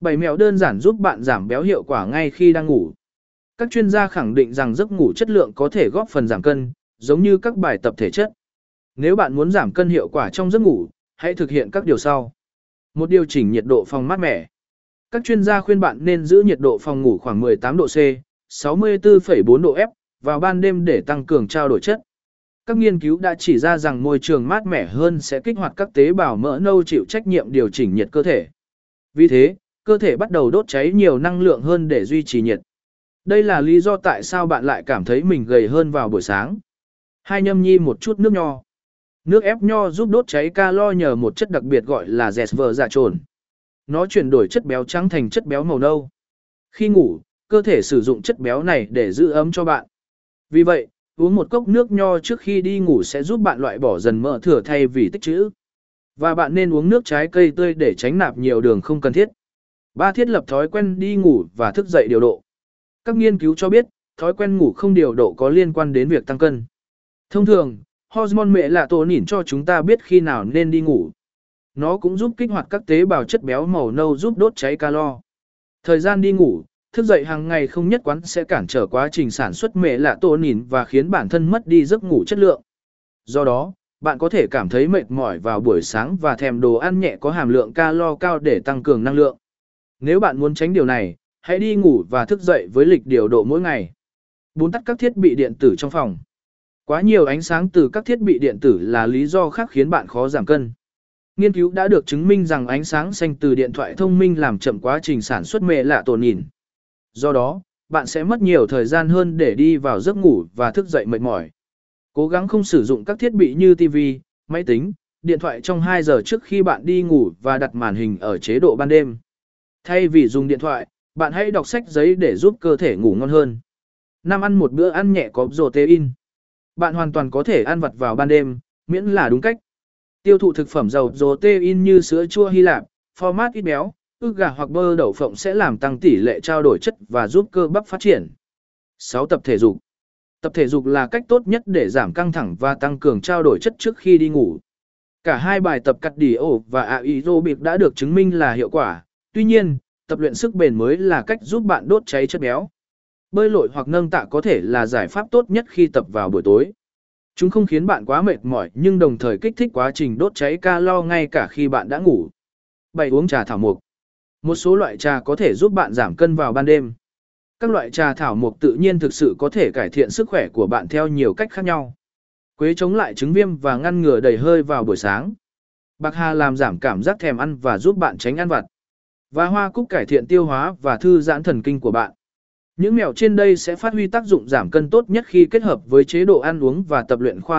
Bảy mèo đơn giản giúp bạn giảm béo hiệu quả ngay khi đang ngủ. Các chuyên gia khẳng định rằng giấc ngủ chất lượng có thể góp phần giảm cân, giống như các bài tập thể chất. Nếu bạn muốn giảm cân hiệu quả trong giấc ngủ, hãy thực hiện các điều sau. Một điều chỉnh nhiệt độ phòng mát mẻ. Các chuyên gia khuyên bạn nên giữ nhiệt độ phòng ngủ khoảng 18 độ C, 64,4 độ F vào ban đêm để tăng cường trao đổi chất. Các nghiên cứu đã chỉ ra rằng môi trường mát mẻ hơn sẽ kích hoạt các tế bào mỡ nâu chịu trách nhiệm điều chỉnh nhiệt cơ thể. Vì thế, cơ thể bắt đầu đốt cháy nhiều năng lượng hơn để duy trì nhiệt. Đây là lý do tại sao bạn lại cảm thấy mình gầy hơn vào buổi sáng. Hai nhâm nhi một chút nước nho. Nước ép nho giúp đốt cháy calo nhờ một chất đặc biệt gọi là resver dạ trồn. Nó chuyển đổi chất béo trắng thành chất béo màu nâu. Khi ngủ, cơ thể sử dụng chất béo này để giữ ấm cho bạn. Vì vậy, uống một cốc nước nho trước khi đi ngủ sẽ giúp bạn loại bỏ dần mỡ thừa thay vì tích trữ. Và bạn nên uống nước trái cây tươi để tránh nạp nhiều đường không cần thiết. Ba thiết lập thói quen đi ngủ và thức dậy điều độ. Các nghiên cứu cho biết, thói quen ngủ không điều độ có liên quan đến việc tăng cân. Thông thường, hormone mẹ là tổ nỉn cho chúng ta biết khi nào nên đi ngủ. Nó cũng giúp kích hoạt các tế bào chất béo màu nâu giúp đốt cháy calo. Thời gian đi ngủ, thức dậy hàng ngày không nhất quán sẽ cản trở quá trình sản xuất mẹ lạ tổ nỉn và khiến bản thân mất đi giấc ngủ chất lượng. Do đó, bạn có thể cảm thấy mệt mỏi vào buổi sáng và thèm đồ ăn nhẹ có hàm lượng calo cao để tăng cường năng lượng. Nếu bạn muốn tránh điều này, hãy đi ngủ và thức dậy với lịch điều độ mỗi ngày. 4. Tắt các thiết bị điện tử trong phòng. Quá nhiều ánh sáng từ các thiết bị điện tử là lý do khác khiến bạn khó giảm cân. Nghiên cứu đã được chứng minh rằng ánh sáng xanh từ điện thoại thông minh làm chậm quá trình sản xuất mẹ lạ tồn nhìn. Do đó, bạn sẽ mất nhiều thời gian hơn để đi vào giấc ngủ và thức dậy mệt mỏi. Cố gắng không sử dụng các thiết bị như TV, máy tính, điện thoại trong 2 giờ trước khi bạn đi ngủ và đặt màn hình ở chế độ ban đêm. Thay vì dùng điện thoại, bạn hãy đọc sách giấy để giúp cơ thể ngủ ngon hơn. Năm ăn một bữa ăn nhẹ có protein. Bạn hoàn toàn có thể ăn vặt vào ban đêm, miễn là đúng cách. Tiêu thụ thực phẩm giàu protein như sữa chua Hy Lạp, format ít béo, ức gà hoặc bơ đậu phộng sẽ làm tăng tỷ lệ trao đổi chất và giúp cơ bắp phát triển. 6. Tập thể dục Tập thể dục là cách tốt nhất để giảm căng thẳng và tăng cường trao đổi chất trước khi đi ngủ. Cả hai bài tập cắt đỉ ổ và aerobic đã được chứng minh là hiệu quả. Tuy nhiên, tập luyện sức bền mới là cách giúp bạn đốt cháy chất béo. Bơi lội hoặc nâng tạ có thể là giải pháp tốt nhất khi tập vào buổi tối. Chúng không khiến bạn quá mệt mỏi nhưng đồng thời kích thích quá trình đốt cháy calo ngay cả khi bạn đã ngủ. 7. Uống trà thảo mộc. Một số loại trà có thể giúp bạn giảm cân vào ban đêm. Các loại trà thảo mộc tự nhiên thực sự có thể cải thiện sức khỏe của bạn theo nhiều cách khác nhau. Quế chống lại chứng viêm và ngăn ngừa đầy hơi vào buổi sáng. Bạc hà làm giảm cảm giác thèm ăn và giúp bạn tránh ăn vặt. Và hoa cúc cải thiện tiêu hóa và thư giãn thần kinh của bạn. Những mèo trên đây sẽ phát huy tác dụng giảm cân tốt nhất khi kết hợp với chế độ ăn uống và tập luyện khoa